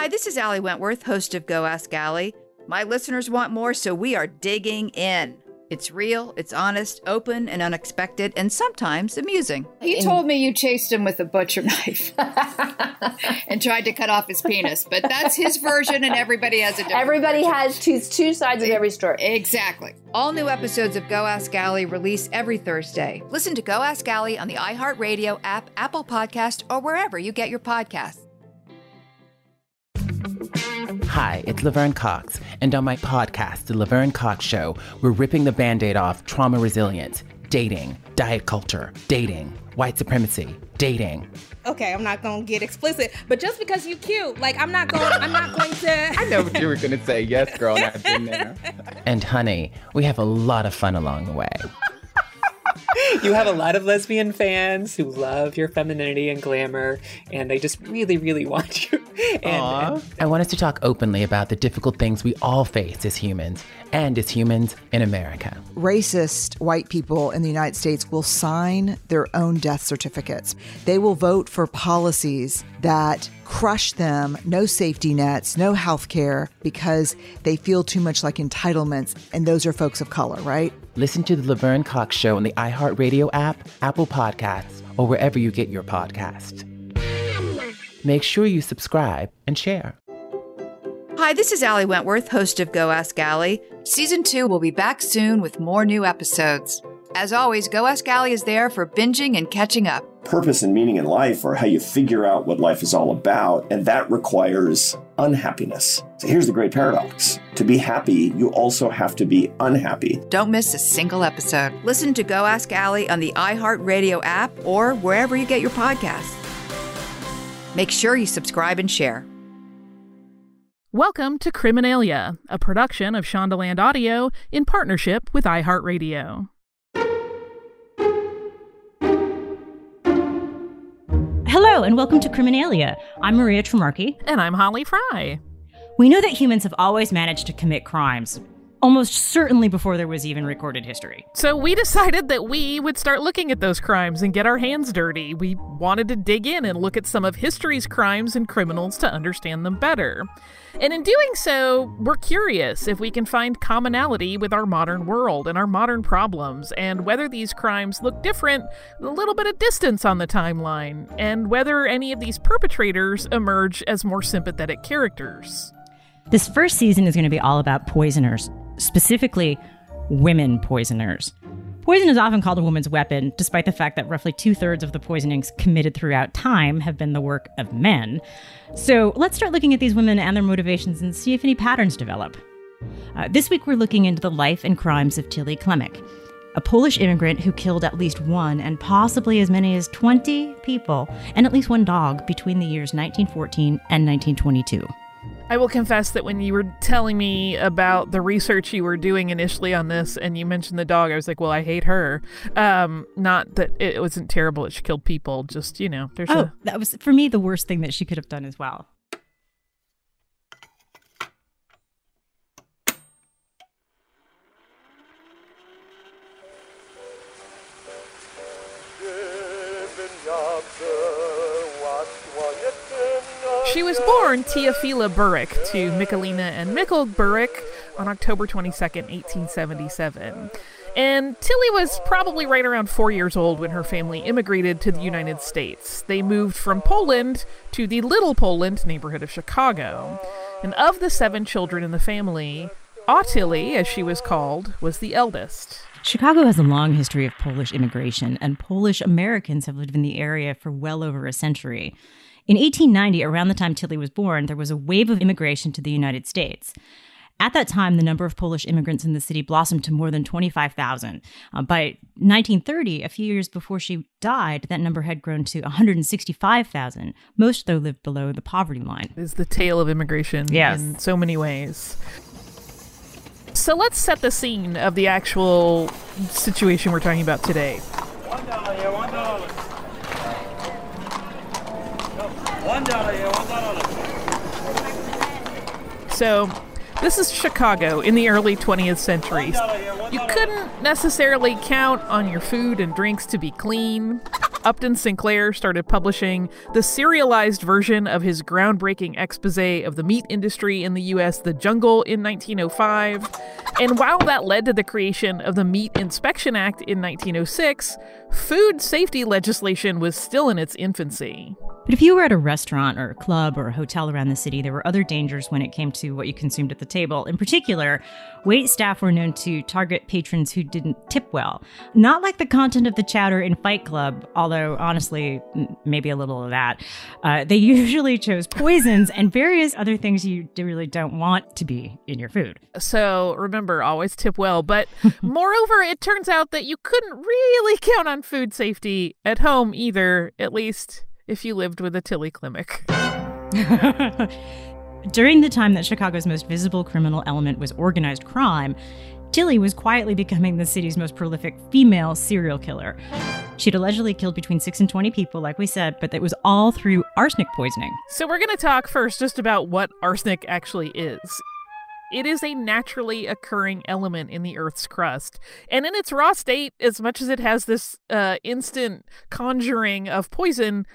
Hi, this is Ali Wentworth, host of Go Ask Ali. My listeners want more, so we are digging in. It's real, it's honest, open, and unexpected, and sometimes amusing. He told me you chased him with a butcher knife and tried to cut off his penis, but that's his version, and everybody has a different. Everybody version. has two, two sides of every story. exactly. All new episodes of Go Ask Ali release every Thursday. Listen to Go Ask Ali on the iHeartRadio app, Apple Podcast, or wherever you get your podcasts. Hi, it's Laverne Cox, and on my podcast, The Laverne Cox Show, we're ripping the band aid off trauma resilience, dating, diet culture, dating, white supremacy, dating. Okay, I'm not gonna get explicit, but just because you cute, like I'm not going, I'm not going to. I know what you were gonna say. Yes, girl, and I've been there. And honey, we have a lot of fun along the way. You have a lot of lesbian fans who love your femininity and glamour, and they just really, really want you. And, and I want us to talk openly about the difficult things we all face as humans and as humans in America. Racist white people in the United States will sign their own death certificates. They will vote for policies that crush them, no safety nets, no health care, because they feel too much like entitlements. And those are folks of color, right? Listen to the Laverne Cox Show on the iHeartRadio app, Apple Podcasts, or wherever you get your podcasts. Make sure you subscribe and share. Hi, this is Ali Wentworth, host of Go Ask Ali. Season 2 will be back soon with more new episodes. As always, Go Ask Ali is there for binging and catching up. Purpose and meaning in life are how you figure out what life is all about, and that requires unhappiness. So here's the great paradox to be happy, you also have to be unhappy. Don't miss a single episode. Listen to Go Ask Ali on the iHeartRadio app or wherever you get your podcasts. Make sure you subscribe and share. Welcome to Criminalia, a production of Shondaland Audio in partnership with iHeartRadio. Hello, and welcome to Criminalia. I'm Maria Trimarchi. And I'm Holly Frey. We know that humans have always managed to commit crimes, almost certainly before there was even recorded history. So we decided that we would start looking at those crimes and get our hands dirty. We wanted to dig in and look at some of history's crimes and criminals to understand them better. And in doing so, we're curious if we can find commonality with our modern world and our modern problems, and whether these crimes look different, a little bit of distance on the timeline, and whether any of these perpetrators emerge as more sympathetic characters. This first season is going to be all about poisoners, specifically women poisoners. Poison is often called a woman's weapon, despite the fact that roughly two thirds of the poisonings committed throughout time have been the work of men. So let's start looking at these women and their motivations and see if any patterns develop. Uh, this week, we're looking into the life and crimes of Tilly Klimek, a Polish immigrant who killed at least one and possibly as many as 20 people and at least one dog between the years 1914 and 1922. I will confess that when you were telling me about the research you were doing initially on this and you mentioned the dog, I was like, well, I hate her. Um, not that it wasn't terrible that she killed people, just, you know, there's oh, a. that was, for me, the worst thing that she could have done as well. She was born Teofila Burek to Michalina and Mikkel Burek on October 22nd, 1877. And Tilly was probably right around four years old when her family immigrated to the United States. They moved from Poland to the Little Poland neighborhood of Chicago. And of the seven children in the family, Ottilie, as she was called, was the eldest. Chicago has a long history of Polish immigration, and Polish Americans have lived in the area for well over a century. In 1890, around the time Tilly was born, there was a wave of immigration to the United States. At that time, the number of Polish immigrants in the city blossomed to more than 25,000. Uh, by 1930, a few years before she died, that number had grown to 165,000. Most, though, lived below the poverty line. Is the tale of immigration Yes. in so many ways. So let's set the scene of the actual situation we're talking about today. So, this is Chicago in the early 20th century. You couldn't necessarily count on your food and drinks to be clean. Upton Sinclair started publishing the serialized version of his groundbreaking expose of the meat industry in the U.S., The Jungle, in 1905. And while that led to the creation of the Meat Inspection Act in 1906, food safety legislation was still in its infancy. But if you were at a restaurant or a club or a hotel around the city, there were other dangers when it came to what you consumed at the table. In particular, wait staff were known to target patrons who didn't tip well. Not like the content of the chowder in Fight Club, although honestly, maybe a little of that. Uh, they usually chose poisons and various other things you really don't want to be in your food. So remember, always tip well. But moreover, it turns out that you couldn't really count on food safety at home either, at least if you lived with a Tilly Klimek. During the time that Chicago's most visible criminal element was organized crime, Tilly was quietly becoming the city's most prolific female serial killer. She'd allegedly killed between 6 and 20 people, like we said, but it was all through arsenic poisoning. So we're going to talk first just about what arsenic actually is. It is a naturally occurring element in the Earth's crust. And in its raw state, as much as it has this uh, instant conjuring of poison,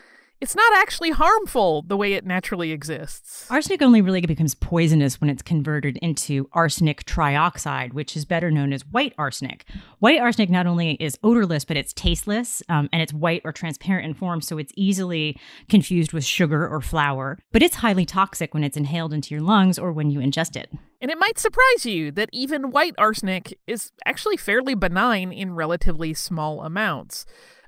it's not actually harmful the way it naturally exists. Arsenic only really becomes poisonous when it's converted into arsenic trioxide, which is better known as white arsenic. White arsenic not only is odorless, but it's tasteless um, and it's white or transparent in form, so it's easily confused with sugar or flour. But it's highly toxic when it's inhaled into your lungs or when you ingest it. And it might surprise you that even white arsenic is actually fairly benign in relatively small amounts.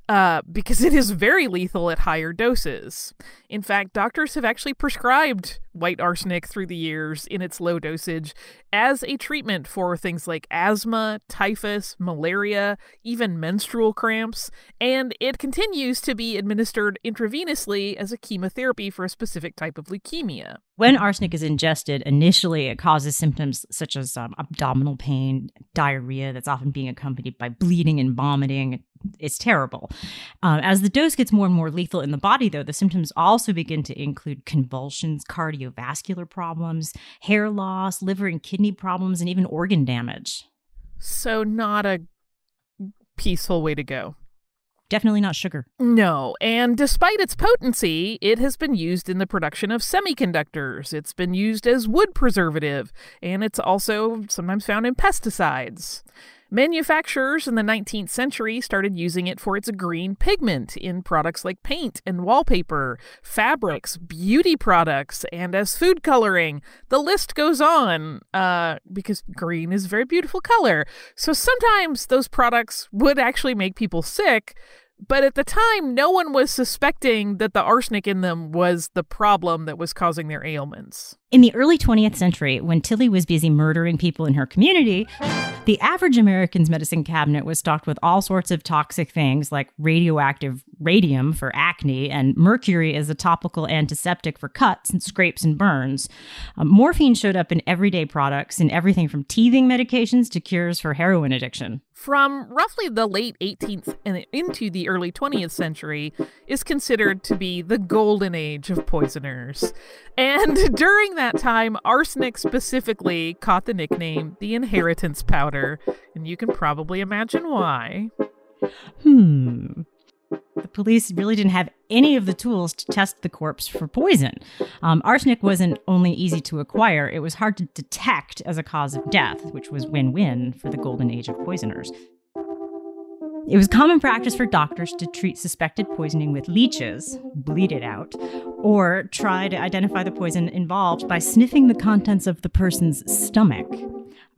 Uh, because it is very lethal at higher doses. In fact, doctors have actually prescribed white arsenic through the years in its low dosage as a treatment for things like asthma, typhus, malaria, even menstrual cramps, and it continues to be administered intravenously as a chemotherapy for a specific type of leukemia. When arsenic is ingested, initially it causes symptoms such as um, abdominal pain, diarrhea that's often being accompanied by bleeding and vomiting. It's terrible. Uh, as the dose gets more and more lethal in the body, though, the symptoms also begin to include convulsions, cardiovascular problems, hair loss, liver and kidney problems, and even organ damage. So, not a peaceful way to go. Definitely not sugar. No, and despite its potency, it has been used in the production of semiconductors. It's been used as wood preservative, and it's also sometimes found in pesticides. Manufacturers in the 19th century started using it for its green pigment in products like paint and wallpaper, fabrics, beauty products, and as food coloring. The list goes on uh, because green is a very beautiful color. So sometimes those products would actually make people sick. But at the time, no one was suspecting that the arsenic in them was the problem that was causing their ailments. In the early 20th century, when Tilly was busy murdering people in her community, the average American's medicine cabinet was stocked with all sorts of toxic things like radioactive radium for acne and mercury as a topical antiseptic for cuts and scrapes and burns. Um, morphine showed up in everyday products in everything from teething medications to cures for heroin addiction. From roughly the late 18th and into the early 20th century is considered to be the golden age of poisoners. And during that time, arsenic specifically caught the nickname the inheritance powder, and you can probably imagine why. Hmm. The police really didn't have any of the tools to test the corpse for poison. Um, arsenic wasn't only easy to acquire, it was hard to detect as a cause of death, which was win win for the golden age of poisoners. It was common practice for doctors to treat suspected poisoning with leeches, bleed it out, or try to identify the poison involved by sniffing the contents of the person's stomach.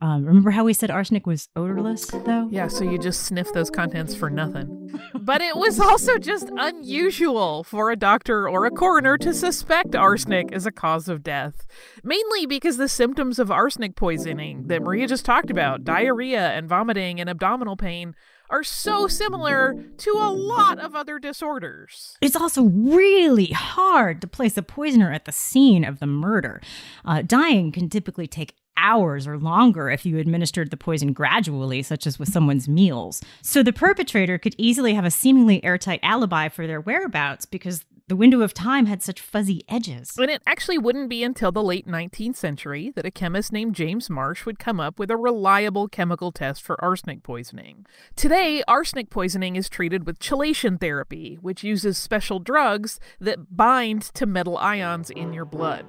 Um, remember how we said arsenic was odorless, though? Yeah, so you just sniff those contents for nothing. but it was also just unusual for a doctor or a coroner to suspect arsenic as a cause of death. Mainly because the symptoms of arsenic poisoning that Maria just talked about diarrhea and vomiting and abdominal pain are so similar to a lot of other disorders. It's also really hard to place a poisoner at the scene of the murder. Uh, dying can typically take hours or longer if you administered the poison gradually, such as with someone's meals. So the perpetrator could easily have a seemingly airtight alibi for their whereabouts because the window of time had such fuzzy edges. And it actually wouldn't be until the late 19th century that a chemist named James Marsh would come up with a reliable chemical test for arsenic poisoning. Today, arsenic poisoning is treated with chelation therapy, which uses special drugs that bind to metal ions in your blood.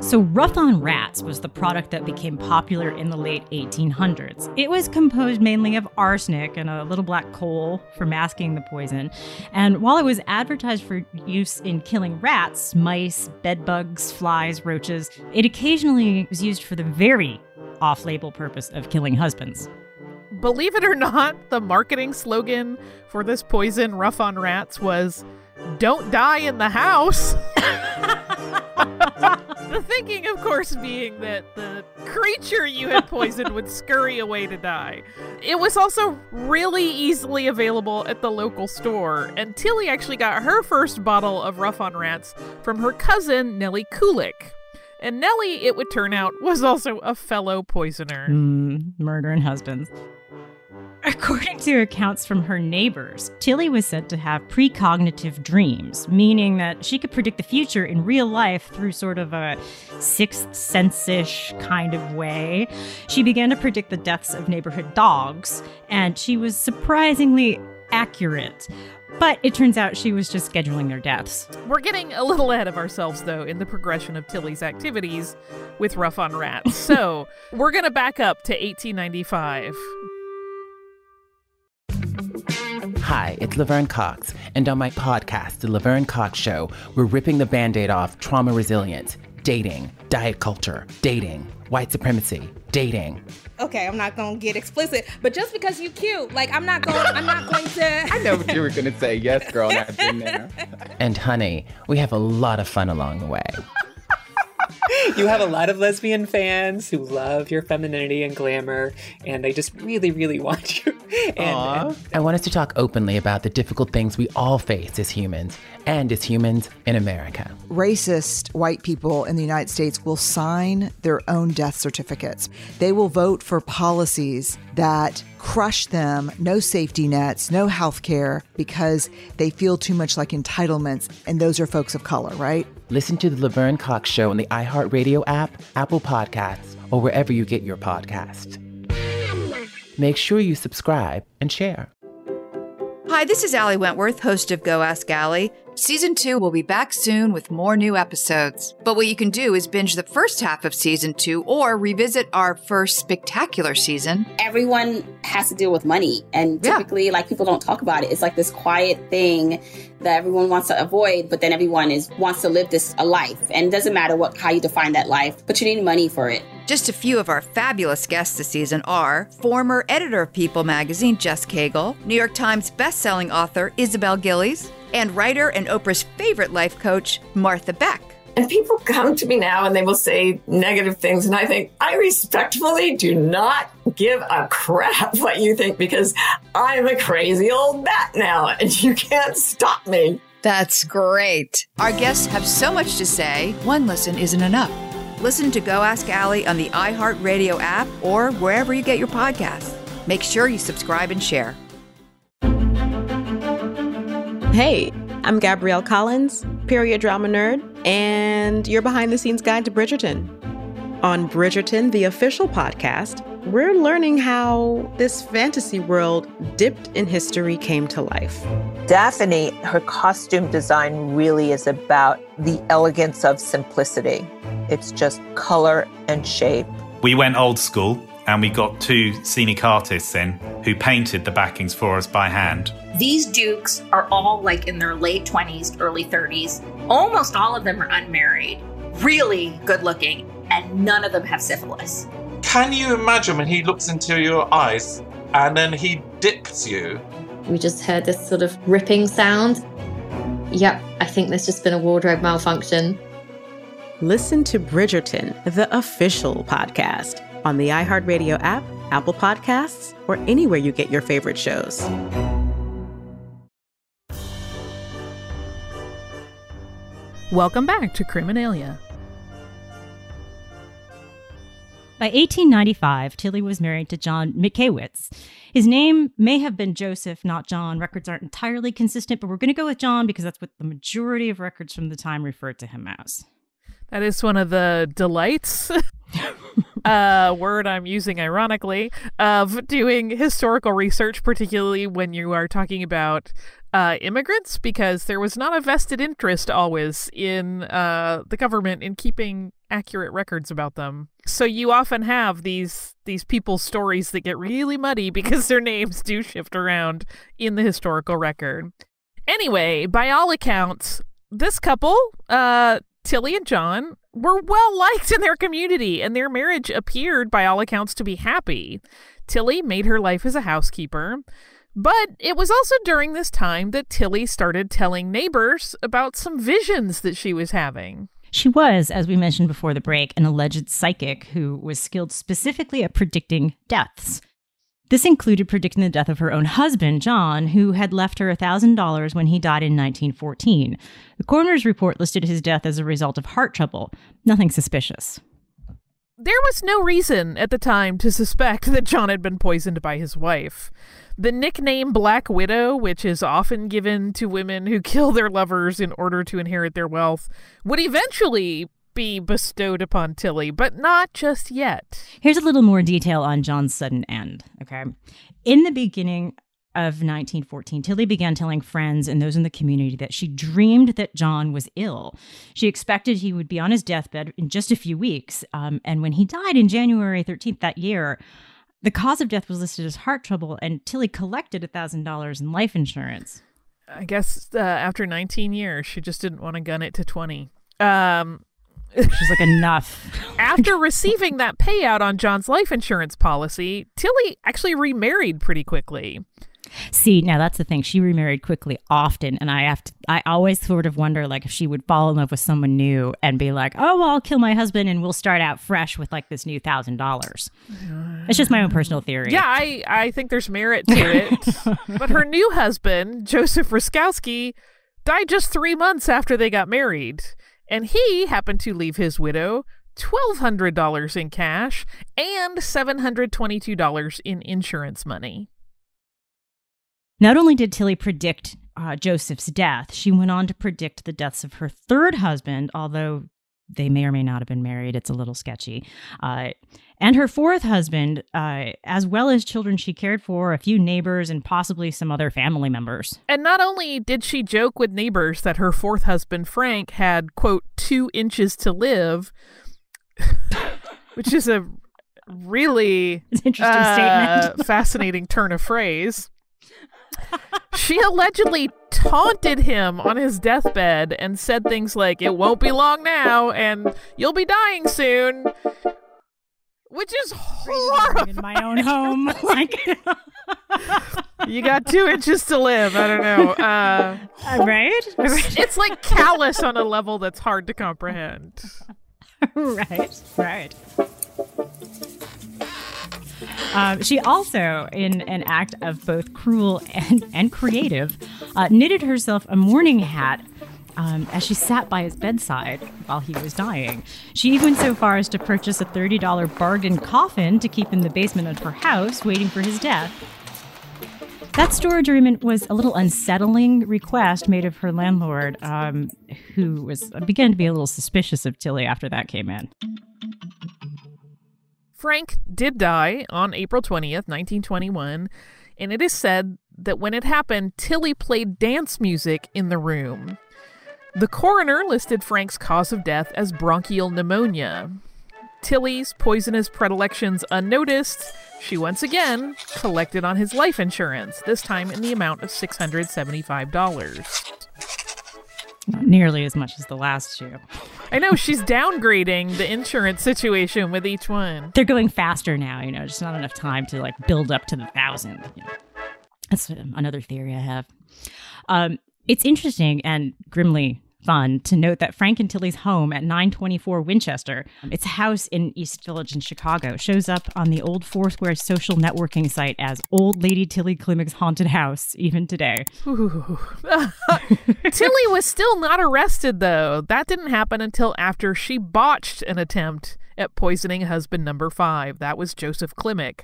So, Rough on Rats was the product that became popular in the late 1800s. It was composed mainly of arsenic and a little black coal for masking the poison. And while it was advertised for use in killing rats, mice, bedbugs, flies, roaches, it occasionally was used for the very off label purpose of killing husbands. Believe it or not, the marketing slogan for this poison, Rough on Rats, was Don't die in the house. the thinking, of course, being that the creature you had poisoned would scurry away to die. It was also really easily available at the local store, and Tilly actually got her first bottle of Rough on Rats from her cousin, Nellie Kulik. And Nellie, it would turn out, was also a fellow poisoner. Mm, murdering husbands. According to accounts from her neighbors, Tilly was said to have precognitive dreams, meaning that she could predict the future in real life through sort of a sixth sense ish kind of way. She began to predict the deaths of neighborhood dogs, and she was surprisingly accurate. But it turns out she was just scheduling their deaths. We're getting a little ahead of ourselves, though, in the progression of Tilly's activities with Rough on Rats. so we're going to back up to 1895. Hi, it's Laverne Cox, and on my podcast, The Laverne Cox Show, we're ripping the band aid off trauma resilience, dating, diet culture, dating, white supremacy, dating. Okay, I'm not gonna get explicit, but just because you cute, like I'm not going, I'm not going to. I know what you were gonna say. Yes, girl, and I've been there. And honey, we have a lot of fun along the way. You have a lot of lesbian fans who love your femininity and glamour, and they just really, really want you. And, and I want us to talk openly about the difficult things we all face as humans and as humans in America. Racist white people in the United States will sign their own death certificates. They will vote for policies that crush them, no safety nets, no health care, because they feel too much like entitlements. And those are folks of color, right? Listen to the Laverne Cox Show on the iHeartRadio app, Apple Podcasts, or wherever you get your podcasts. Make sure you subscribe and share. Hi, this is Ali Wentworth, host of Go Ask Ali. Season 2 will be back soon with more new episodes. But what you can do is binge the first half of Season 2 or revisit our first spectacular season. Everyone has to deal with money, and typically, like, people don't talk about it. It's like this quiet thing that everyone wants to avoid, but then everyone is wants to live this a life. And it doesn't matter what how you define that life, but you need money for it. Just a few of our fabulous guests this season are former editor of People magazine, Jess Cagle, New York Times bestselling author, Isabel Gillies, and writer and Oprah's favorite life coach, Martha Beck. And people come to me now and they will say negative things. And I think I respectfully do not give a crap what you think because I'm a crazy old bat now and you can't stop me. That's great. Our guests have so much to say, one listen isn't enough. Listen to Go Ask Ali on the iHeartRadio app or wherever you get your podcasts. Make sure you subscribe and share. Hey, I'm Gabrielle Collins, period drama nerd, and your behind the scenes guide to Bridgerton. On Bridgerton, the official podcast, we're learning how this fantasy world dipped in history came to life. Daphne, her costume design really is about the elegance of simplicity. It's just color and shape. We went old school and we got two scenic artists in who painted the backings for us by hand. These dukes are all like in their late 20s, early 30s. Almost all of them are unmarried, really good looking, and none of them have syphilis. Can you imagine when he looks into your eyes and then he dips you? We just heard this sort of ripping sound. Yep, I think there's just been a wardrobe malfunction. Listen to Bridgerton, the official podcast, on the iHeartRadio app, Apple Podcasts, or anywhere you get your favorite shows. Welcome back to Criminalia. By 1895, Tilly was married to John Mickiewicz. His name may have been Joseph, not John. Records aren't entirely consistent, but we're going to go with John because that's what the majority of records from the time referred to him as. That is one of the delights, uh, word I'm using ironically, of doing historical research, particularly when you are talking about uh, immigrants, because there was not a vested interest always in uh, the government in keeping accurate records about them. So you often have these these people's stories that get really muddy because their names do shift around in the historical record. Anyway, by all accounts, this couple, uh, Tilly and John were well liked in their community, and their marriage appeared, by all accounts, to be happy. Tilly made her life as a housekeeper, but it was also during this time that Tilly started telling neighbors about some visions that she was having. She was, as we mentioned before the break, an alleged psychic who was skilled specifically at predicting deaths. This included predicting the death of her own husband, John, who had left her $1,000 when he died in 1914. The coroner's report listed his death as a result of heart trouble. Nothing suspicious. There was no reason at the time to suspect that John had been poisoned by his wife. The nickname Black Widow, which is often given to women who kill their lovers in order to inherit their wealth, would eventually be bestowed upon Tilly, but not just yet. Here's a little more detail on John's sudden end. Okay. In the beginning of 1914, Tilly began telling friends and those in the community that she dreamed that John was ill. She expected he would be on his deathbed in just a few weeks. Um, and when he died in January 13th that year, the cause of death was listed as heart trouble, and Tilly collected $1,000 in life insurance. I guess uh, after 19 years, she just didn't want to gun it to 20. Um, She's like, enough. After receiving that payout on John's life insurance policy, Tilly actually remarried pretty quickly. See, now that's the thing. She remarried quickly often, and I have to I always sort of wonder like if she would fall in love with someone new and be like, "Oh, well, I'll kill my husband and we'll start out fresh with like this new $1000." It's just my own personal theory. Yeah, I I think there's merit to it. but her new husband, Joseph Ruskowski, died just 3 months after they got married, and he happened to leave his widow $1200 in cash and $722 in insurance money. Not only did Tilly predict uh, Joseph's death, she went on to predict the deaths of her third husband, although They may or may not have been married. It's a little sketchy. Uh, and her fourth husband, uh, as well as children she cared for, a few neighbors, and possibly some other family members. And not only did she joke with neighbors that her fourth husband, Frank, had, quote, two inches to live, which is a really interesting uh, statement. fascinating turn of phrase. She allegedly taunted him on his deathbed and said things like, It won't be long now, and you'll be dying soon. Which is horrible. In my own home. like, you got two inches to live. I don't know. Uh, right? It's, it's like callous on a level that's hard to comprehend. right, right. Um, she also, in an act of both cruel and, and creative, uh, knitted herself a mourning hat um, as she sat by his bedside while he was dying. She even went so far as to purchase a $30 bargain coffin to keep in the basement of her house, waiting for his death. That storage agreement was a little unsettling request made of her landlord, um, who was began to be a little suspicious of Tilly after that came in. Frank did die on April 20th, 1921, and it is said that when it happened, Tilly played dance music in the room. The coroner listed Frank's cause of death as bronchial pneumonia. Tilly's poisonous predilections unnoticed, she once again collected on his life insurance, this time in the amount of $675. Not nearly as much as the last two. I know she's downgrading the insurance situation with each one. They're going faster now, you know, just not enough time to like build up to the thousand. You know. That's another theory I have. Um, it's interesting and grimly fun to note that Frank and Tilly's home at 924 Winchester, um, it's a house in East Village in Chicago, shows up on the old Foursquare social networking site as Old Lady Tilly Klimek's haunted house, even today. Tilly was still not arrested, though. That didn't happen until after she botched an attempt at poisoning husband number five. That was Joseph Klimek.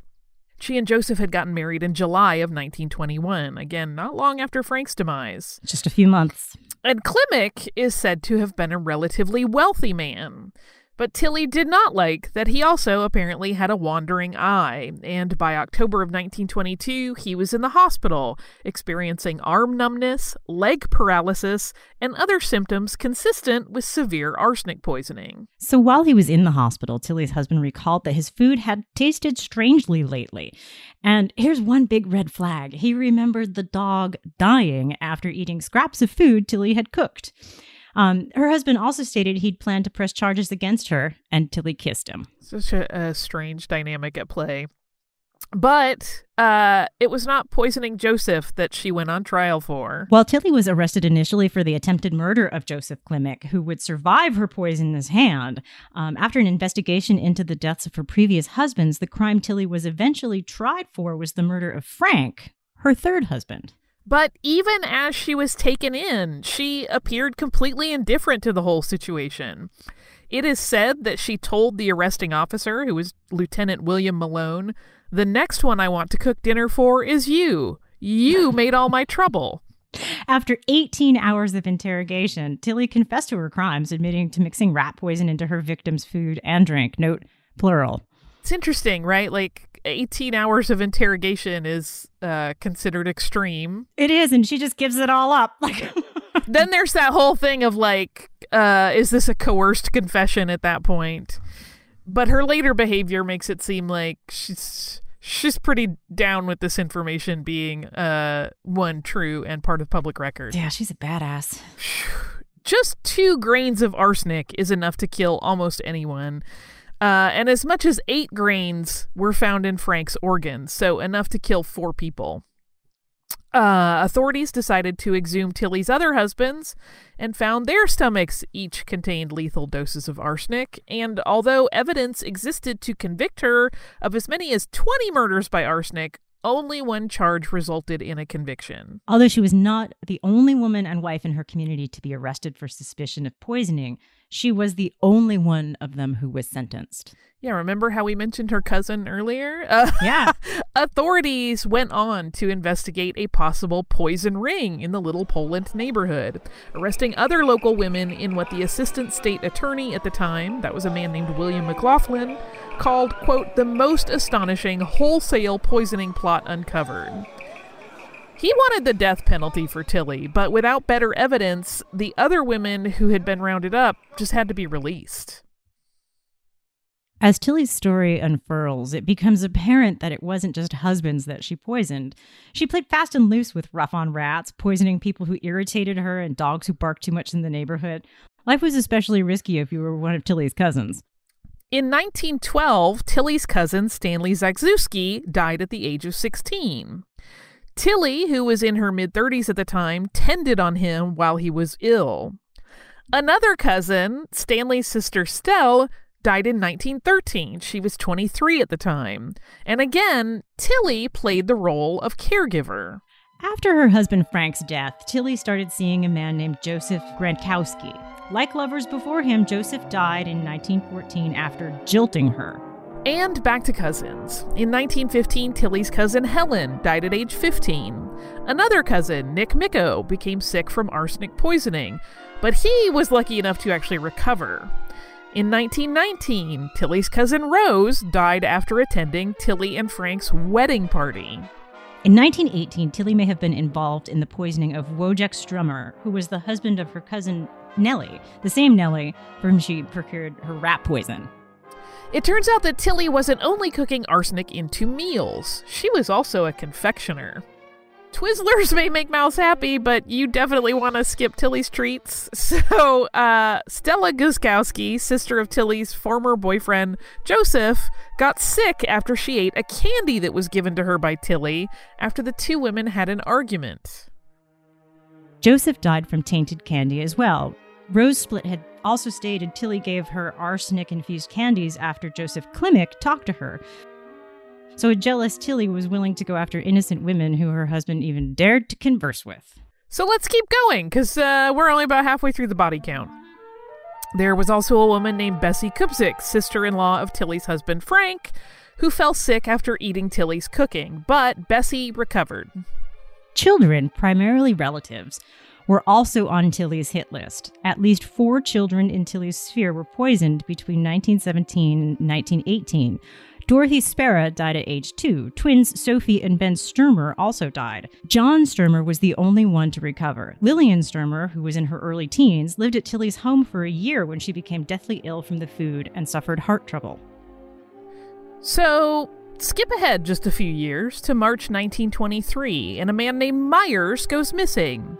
She and Joseph had gotten married in July of 1921, again, not long after Frank's demise. Just a few months. And Klimek is said to have been a relatively wealthy man. But Tilly did not like that he also apparently had a wandering eye, and by October of 1922, he was in the hospital, experiencing arm numbness, leg paralysis, and other symptoms consistent with severe arsenic poisoning. So while he was in the hospital, Tilly's husband recalled that his food had tasted strangely lately. And here's one big red flag he remembered the dog dying after eating scraps of food Tilly had cooked. Um, her husband also stated he'd planned to press charges against her until he kissed him. Such a, a strange dynamic at play. But uh, it was not poisoning Joseph that she went on trial for. While Tilly was arrested initially for the attempted murder of Joseph Klimek, who would survive her poisonous hand, um, after an investigation into the deaths of her previous husbands, the crime Tilly was eventually tried for was the murder of Frank, her third husband. But even as she was taken in, she appeared completely indifferent to the whole situation. It is said that she told the arresting officer, who was Lieutenant William Malone, the next one I want to cook dinner for is you. You made all my trouble. After 18 hours of interrogation, Tilly confessed to her crimes, admitting to mixing rat poison into her victim's food and drink. Note plural. It's interesting, right? Like 18 hours of interrogation is uh, considered extreme. It is, and she just gives it all up. Like then there's that whole thing of like, uh, is this a coerced confession at that point? But her later behavior makes it seem like she's she's pretty down with this information being uh one true and part of public record. Yeah, she's a badass. Just two grains of arsenic is enough to kill almost anyone. Uh, and as much as eight grains were found in Frank's organs, so enough to kill four people. Uh, authorities decided to exhume Tilly's other husbands and found their stomachs each contained lethal doses of arsenic. And although evidence existed to convict her of as many as 20 murders by arsenic, only one charge resulted in a conviction. Although she was not the only woman and wife in her community to be arrested for suspicion of poisoning, She was the only one of them who was sentenced. Yeah, remember how we mentioned her cousin earlier? Uh, yeah. authorities went on to investigate a possible poison ring in the Little Poland neighborhood, arresting other local women in what the assistant state attorney at the time, that was a man named William McLaughlin, called, quote, the most astonishing wholesale poisoning plot uncovered. He wanted the death penalty for Tilly, but without better evidence, the other women who had been rounded up just had to be released. As Tilly's story unfurls, it becomes apparent that it wasn't just husbands that she poisoned. She played fast and loose with rough on rats, poisoning people who irritated her and dogs who barked too much in the neighborhood. Life was especially risky if you were one of Tilly's cousins. In 1912, Tilly's cousin Stanley Zagzewski died at the age of 16. Tilly, who was in her mid 30s at the time, tended on him while he was ill. Another cousin, Stanley's sister Stell, died in 1913. She was 23 at the time. And again, Tilly played the role of caregiver. After her husband Frank's death, Tilly started seeing a man named Joseph Grankowski. Like lovers before him, Joseph died in 1914 after jilting her. And back to cousins. In 1915, Tilly's cousin Helen died at age 15. Another cousin, Nick Micko, became sick from arsenic poisoning, but he was lucky enough to actually recover. In 1919, Tilly's cousin Rose died after attending Tilly and Frank's wedding party. In 1918, Tilly may have been involved in the poisoning of Wojciech Sturmer, who was the husband of her cousin Nellie, the same Nellie from whom she procured her rat poison. It turns out that Tilly wasn't only cooking arsenic into meals, she was also a confectioner. Twizzlers may make mouths happy, but you definitely want to skip Tilly's treats. So, uh, Stella Guskowski, sister of Tilly's former boyfriend Joseph, got sick after she ate a candy that was given to her by Tilly after the two women had an argument. Joseph died from tainted candy as well. Rose Split had also stated Tilly gave her arsenic infused candies after Joseph Klimek talked to her, so a jealous Tilly was willing to go after innocent women who her husband even dared to converse with. So let's keep going, because uh, we're only about halfway through the body count. There was also a woman named Bessie Kubzik, sister in law of Tilly's husband Frank, who fell sick after eating Tilly's cooking, but Bessie recovered. Children, primarily relatives, were also on Tilly's hit list. At least four children in Tilly's sphere were poisoned between 1917 and 1918 Dorothy Spera died at age two. Twins Sophie and Ben Sturmer also died. John Sturmer was the only one to recover. Lillian Sturmer, who was in her early teens, lived at Tilly's home for a year when she became deathly ill from the food and suffered heart trouble. So, skip ahead just a few years to March 1923, and a man named Myers goes missing.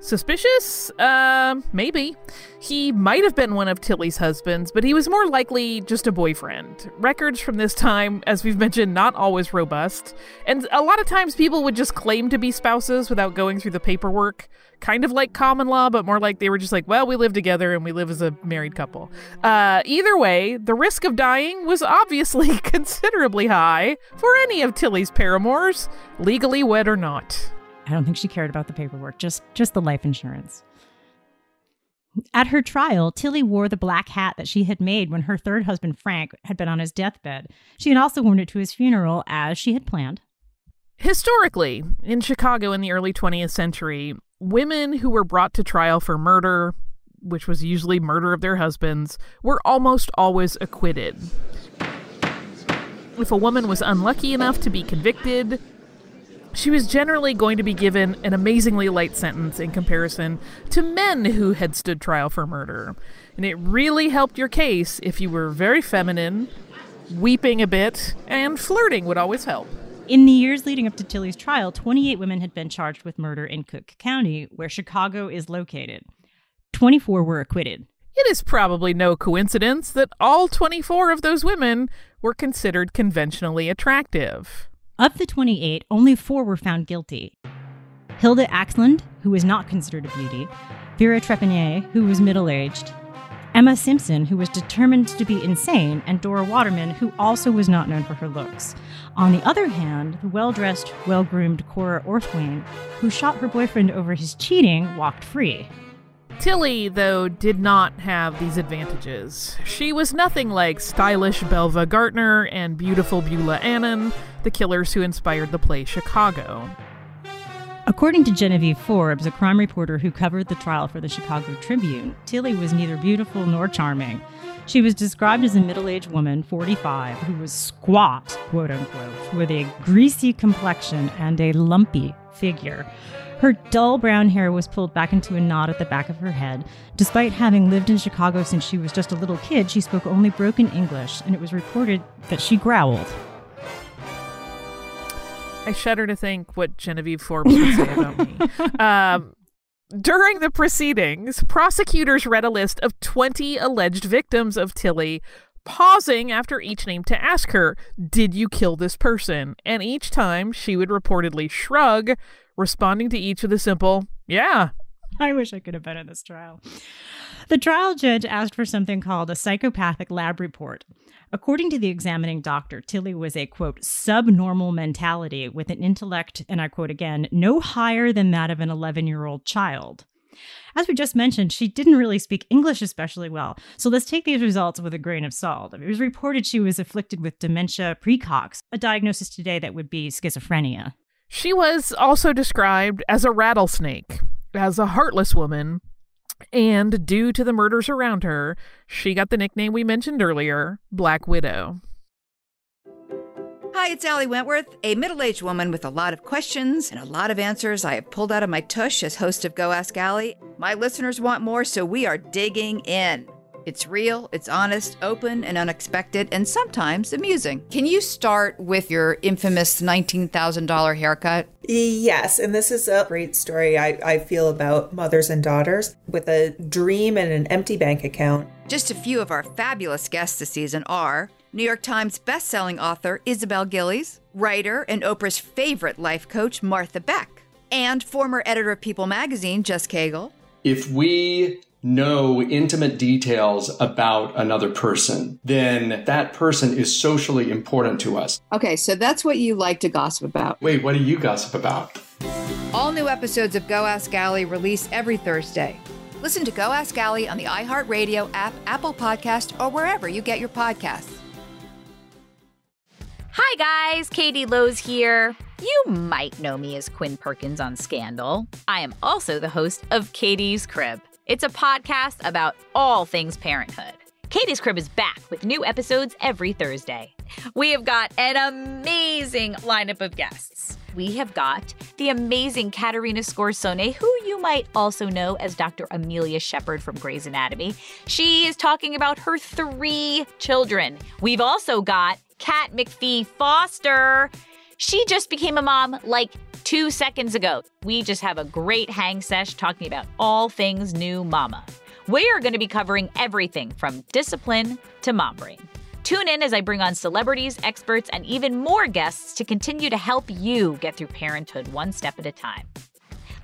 Suspicious? Uh, maybe. He might have been one of Tilly's husbands, but he was more likely just a boyfriend. Records from this time, as we've mentioned, not always robust. And a lot of times people would just claim to be spouses without going through the paperwork. Kind of like common law, but more like they were just like, well, we live together and we live as a married couple. Uh, either way, the risk of dying was obviously considerably high for any of Tilly's paramours, legally wed or not. I don't think she cared about the paperwork, just just the life insurance. At her trial, Tilly wore the black hat that she had made when her third husband, Frank, had been on his deathbed. She had also worn it to his funeral as she had planned. Historically, in Chicago in the early 20th century, women who were brought to trial for murder, which was usually murder of their husbands, were almost always acquitted. If a woman was unlucky enough to be convicted, she was generally going to be given an amazingly light sentence in comparison to men who had stood trial for murder. And it really helped your case if you were very feminine, weeping a bit, and flirting would always help. In the years leading up to Tilly's trial, 28 women had been charged with murder in Cook County, where Chicago is located. 24 were acquitted. It is probably no coincidence that all 24 of those women were considered conventionally attractive. Of the 28, only four were found guilty. Hilda Axland, who was not considered a beauty, Vera Trepanier, who was middle aged, Emma Simpson, who was determined to be insane, and Dora Waterman, who also was not known for her looks. On the other hand, the well dressed, well groomed Cora Orthwein, who shot her boyfriend over his cheating, walked free. Tilly, though, did not have these advantages. She was nothing like stylish Belva Gaertner and beautiful Beulah Annan, the killers who inspired the play Chicago. According to Genevieve Forbes, a crime reporter who covered the trial for the Chicago Tribune, Tilly was neither beautiful nor charming. She was described as a middle aged woman, 45, who was squat, quote unquote, with a greasy complexion and a lumpy figure. Her dull brown hair was pulled back into a knot at the back of her head. Despite having lived in Chicago since she was just a little kid, she spoke only broken English, and it was reported that she growled. I shudder to think what Genevieve Forbes would say about me. Um, during the proceedings, prosecutors read a list of 20 alleged victims of Tilly, pausing after each name to ask her, Did you kill this person? And each time she would reportedly shrug, responding to each with a simple, Yeah. I wish I could have been in this trial. The trial judge asked for something called a psychopathic lab report. According to the examining doctor, Tilly was a quote, subnormal mentality with an intellect, and I quote again, no higher than that of an 11 year old child. As we just mentioned, she didn't really speak English especially well, so let's take these results with a grain of salt. It was reported she was afflicted with dementia precox, a diagnosis today that would be schizophrenia. She was also described as a rattlesnake, as a heartless woman, and due to the murders around her, she got the nickname we mentioned earlier, Black Widow. Hi, it's Ali Wentworth, a middle aged woman with a lot of questions and a lot of answers I have pulled out of my tush as host of Go Ask Ali. My listeners want more, so we are digging in. It's real, it's honest, open, and unexpected, and sometimes amusing. Can you start with your infamous $19,000 haircut? Yes, and this is a great story I, I feel about mothers and daughters with a dream and an empty bank account. Just a few of our fabulous guests this season are New York Times bestselling author Isabel Gillies, writer and Oprah's favorite life coach Martha Beck, and former editor of People magazine Jess Cagle. If we know intimate details about another person, then that person is socially important to us. Okay, so that's what you like to gossip about. Wait, what do you gossip about? All new episodes of Go Ask Ali release every Thursday. Listen to Go Ask Ali on the iHeartRadio app, Apple Podcast, or wherever you get your podcasts. Hi guys, Katie Lowes here. You might know me as Quinn Perkins on Scandal. I am also the host of Katie's Crib. It's a podcast about all things parenthood. Katie's Crib is back with new episodes every Thursday. We have got an amazing lineup of guests. We have got the amazing Caterina Scorsone, who you might also know as Dr. Amelia Shepherd from Grey's Anatomy. She is talking about her three children. We've also got Kat McPhee Foster. She just became a mom like two seconds ago. We just have a great hang sesh talking about all things new mama. We are going to be covering everything from discipline to mom brain. Tune in as I bring on celebrities, experts, and even more guests to continue to help you get through parenthood one step at a time.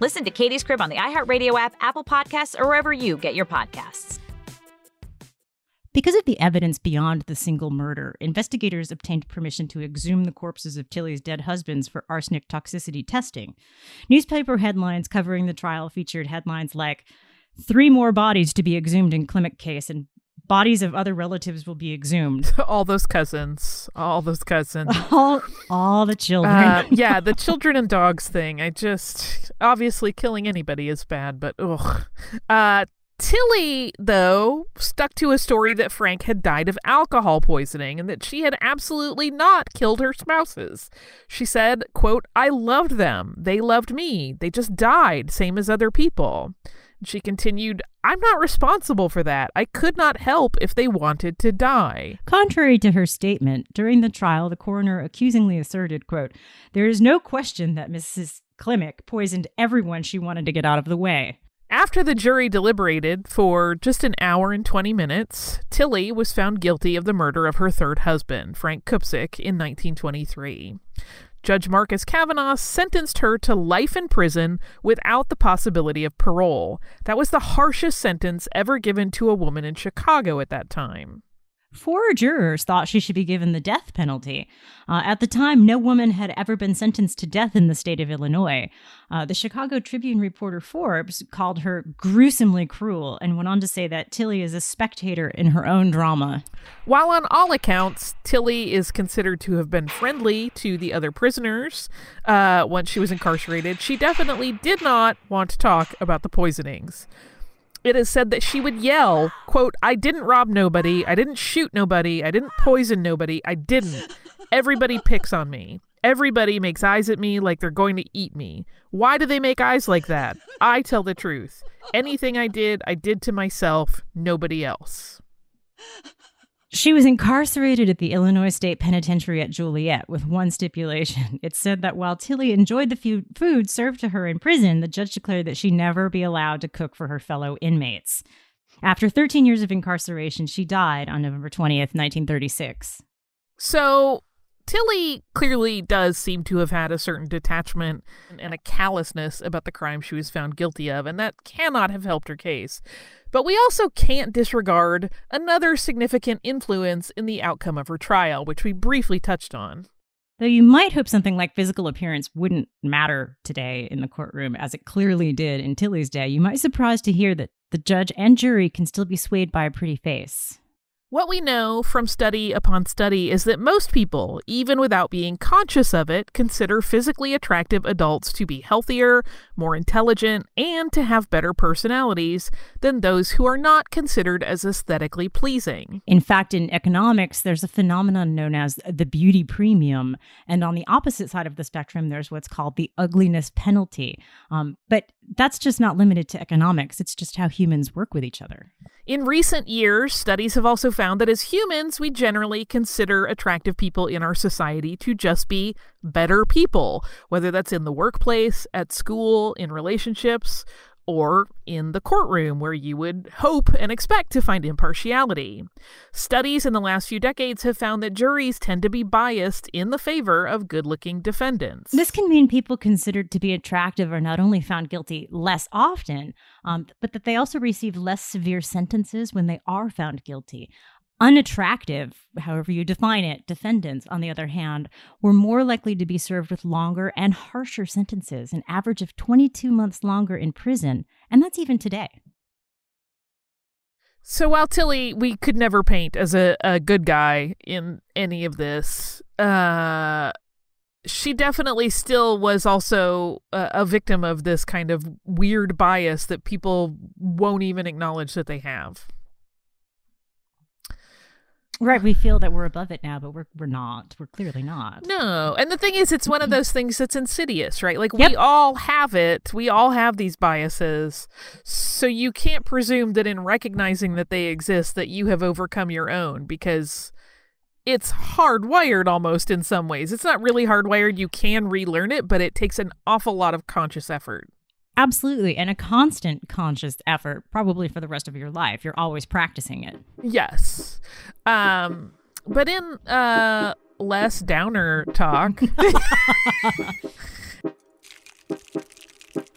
Listen to Katie's Crib on the iHeartRadio app, Apple Podcasts, or wherever you get your podcasts. Because of the evidence beyond the single murder, investigators obtained permission to exhume the corpses of Tillie's dead husbands for arsenic toxicity testing. Newspaper headlines covering the trial featured headlines like Three more bodies to be exhumed in Klimek case, and bodies of other relatives will be exhumed. all those cousins, all those cousins, all, all the children. Uh, yeah, the children and dogs thing. I just obviously killing anybody is bad, but ugh. Uh, Tillie, though, stuck to a story that Frank had died of alcohol poisoning and that she had absolutely not killed her spouses. She said, quote, I loved them. They loved me. They just died, same as other people. She continued, I'm not responsible for that. I could not help if they wanted to die. Contrary to her statement, during the trial, the coroner accusingly asserted, quote, There is no question that Mrs. Klimek poisoned everyone she wanted to get out of the way. After the jury deliberated for just an hour and 20 minutes, Tillie was found guilty of the murder of her third husband, Frank Kupczyk, in 1923. Judge Marcus Kavanagh sentenced her to life in prison without the possibility of parole. That was the harshest sentence ever given to a woman in Chicago at that time. Four jurors thought she should be given the death penalty. Uh, at the time, no woman had ever been sentenced to death in the state of Illinois. Uh, the Chicago Tribune reporter Forbes called her gruesomely cruel and went on to say that Tillie is a spectator in her own drama. While on all accounts, Tillie is considered to have been friendly to the other prisoners uh, once she was incarcerated, she definitely did not want to talk about the poisonings it is said that she would yell, quote, I didn't rob nobody, I didn't shoot nobody, I didn't poison nobody, I didn't. Everybody picks on me. Everybody makes eyes at me like they're going to eat me. Why do they make eyes like that? I tell the truth. Anything I did, I did to myself, nobody else. She was incarcerated at the Illinois State Penitentiary at Joliet with one stipulation. It said that while Tillie enjoyed the food served to her in prison, the judge declared that she never be allowed to cook for her fellow inmates. After 13 years of incarceration, she died on November 20th, 1936. So, Tillie clearly does seem to have had a certain detachment and a callousness about the crime she was found guilty of, and that cannot have helped her case. But we also can't disregard another significant influence in the outcome of her trial, which we briefly touched on. Though you might hope something like physical appearance wouldn't matter today in the courtroom, as it clearly did in Tillie's day, you might be surprised to hear that the judge and jury can still be swayed by a pretty face. What we know from study upon study is that most people, even without being conscious of it, consider physically attractive adults to be healthier, more intelligent, and to have better personalities than those who are not considered as aesthetically pleasing. In fact, in economics, there's a phenomenon known as the beauty premium. And on the opposite side of the spectrum, there's what's called the ugliness penalty. Um, but that's just not limited to economics, it's just how humans work with each other. In recent years, studies have also found that as humans, we generally consider attractive people in our society to just be better people, whether that's in the workplace, at school, in relationships, or in the courtroom where you would hope and expect to find impartiality. Studies in the last few decades have found that juries tend to be biased in the favor of good looking defendants. This can mean people considered to be attractive are not only found guilty less often, um, but that they also receive less severe sentences when they are found guilty. Unattractive, however you define it, defendants, on the other hand, were more likely to be served with longer and harsher sentences, an average of 22 months longer in prison, and that's even today. So while Tillie, we could never paint as a, a good guy in any of this, uh, she definitely still was also a, a victim of this kind of weird bias that people won't even acknowledge that they have. Right, we feel that we're above it now, but we're we're not. We're clearly not. No, and the thing is, it's one of those things that's insidious, right? Like yep. we all have it. We all have these biases, so you can't presume that in recognizing that they exist, that you have overcome your own, because it's hardwired almost in some ways. It's not really hardwired. You can relearn it, but it takes an awful lot of conscious effort. Absolutely. And a constant conscious effort, probably for the rest of your life. You're always practicing it. Yes. Um, but in uh, less downer talk.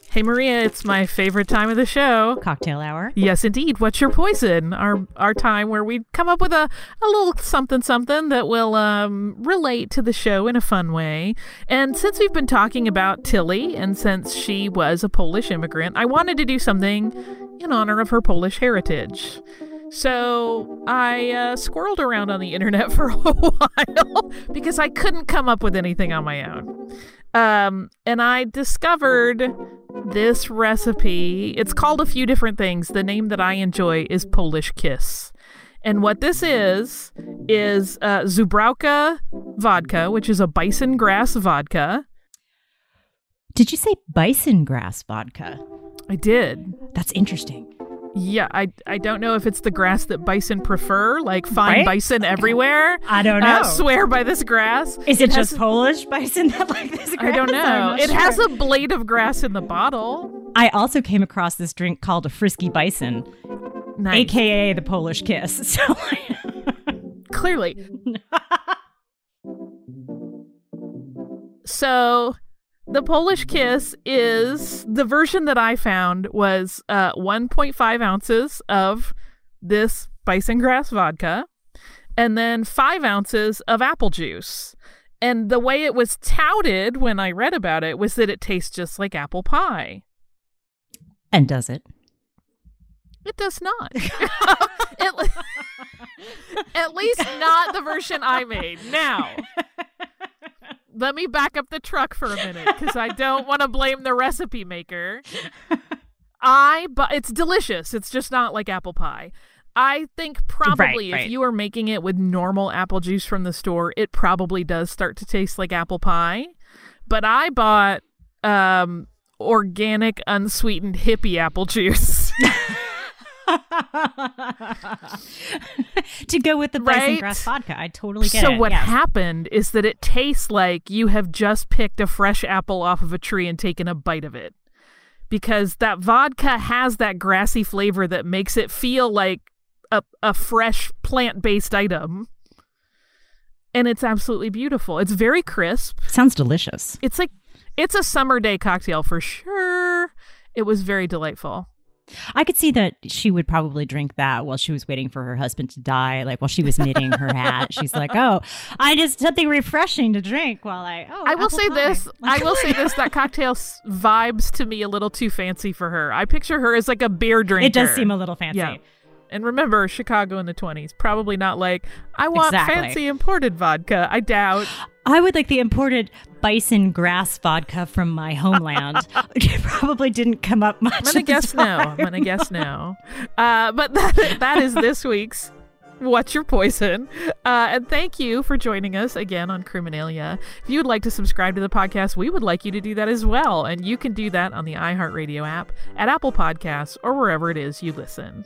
Hey Maria, it's my favorite time of the show. Cocktail hour. Yes, indeed. What's your poison? Our our time where we come up with a, a little something something that will um, relate to the show in a fun way. And since we've been talking about Tillie, and since she was a Polish immigrant, I wanted to do something in honor of her Polish heritage. So I uh, squirreled around on the internet for a while because I couldn't come up with anything on my own. Um, and I discovered this recipe. It's called a few different things. The name that I enjoy is Polish Kiss. And what this is, is uh, Zubrowka vodka, which is a bison grass vodka. Did you say bison grass vodka? I did. That's interesting. Yeah, I I don't know if it's the grass that bison prefer, like find right? bison everywhere. I don't know. Uh, swear by this grass. Is it, it just has, Polish bison that like this grass? I don't know. It sure. has a blade of grass in the bottle. I also came across this drink called a frisky bison, nice. aka the Polish kiss. So clearly. so the Polish Kiss is the version that I found was uh, 1.5 ounces of this bison grass vodka. and then five ounces of apple juice. And the way it was touted when I read about it was that it tastes just like apple pie. And does it? It does not. at, at least not the version I made. Now, let me back up the truck for a minute because I don't want to blame the recipe maker. I but it's delicious. It's just not like apple pie. I think probably Right, if right. you are making it with normal apple juice from the store, it probably does start to taste like apple pie. But I bought um organic unsweetened hippie apple juice. to go with the bison Right? grass vodka. I totally get so it. So what yes. happened is that it tastes like you have just picked a fresh apple off of a tree and taken a bite of it. Because that vodka has that grassy flavor that makes it feel like a, a fresh plant-based item. And it's absolutely beautiful. It's very crisp. Sounds delicious. It's like it's a summer day cocktail for sure. It was very delightful. I could see that she would probably drink that while she was waiting for her husband to die. Like while she was knitting her hat, she's like, "Oh, I just something refreshing to drink while I." Oh, I will say pie." this. I will say this. That cocktail vibes to me a little too fancy for her. I picture her as like a beer drinker. It does seem a little fancy. Yeah. And remember, Chicago in the 20s. Probably not like, I want Exactly. fancy imported vodka. I doubt. I would like the imported bison grass vodka from my homeland. it probably didn't come up much. I'm going to guess no. I'm going to guess no. Uh, but that, that is this week's What's Your Poison? Uh, and thank you for joining us again on Criminalia. If you would like to subscribe to the podcast, we would like you to do that as well. And you can do that on the iHeartRadio app, at Apple Podcasts, or wherever it is you listen.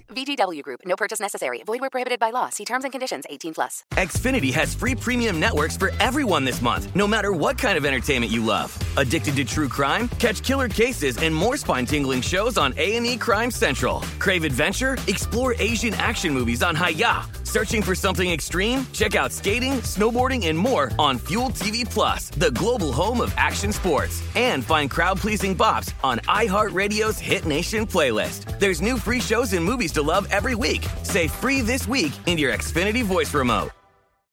VGW Group. No purchase necessary. Void where prohibited by law. See terms and conditions. 18 plus. Xfinity has free premium networks for everyone this month, no matter what kind of entertainment you love. Addicted to true crime? Catch killer cases and more spine-tingling shows on A&E Crime Central. Crave adventure? Explore Asian action movies on Hi-YAH. Searching for something extreme? Check out skating, snowboarding, and more on Fuel TV Plus, the global home of action sports. And find crowd-pleasing bops on iHeartRadio's Hit Nation playlist. There's new free shows and movies to love every week. Say free this week in your Xfinity voice remote.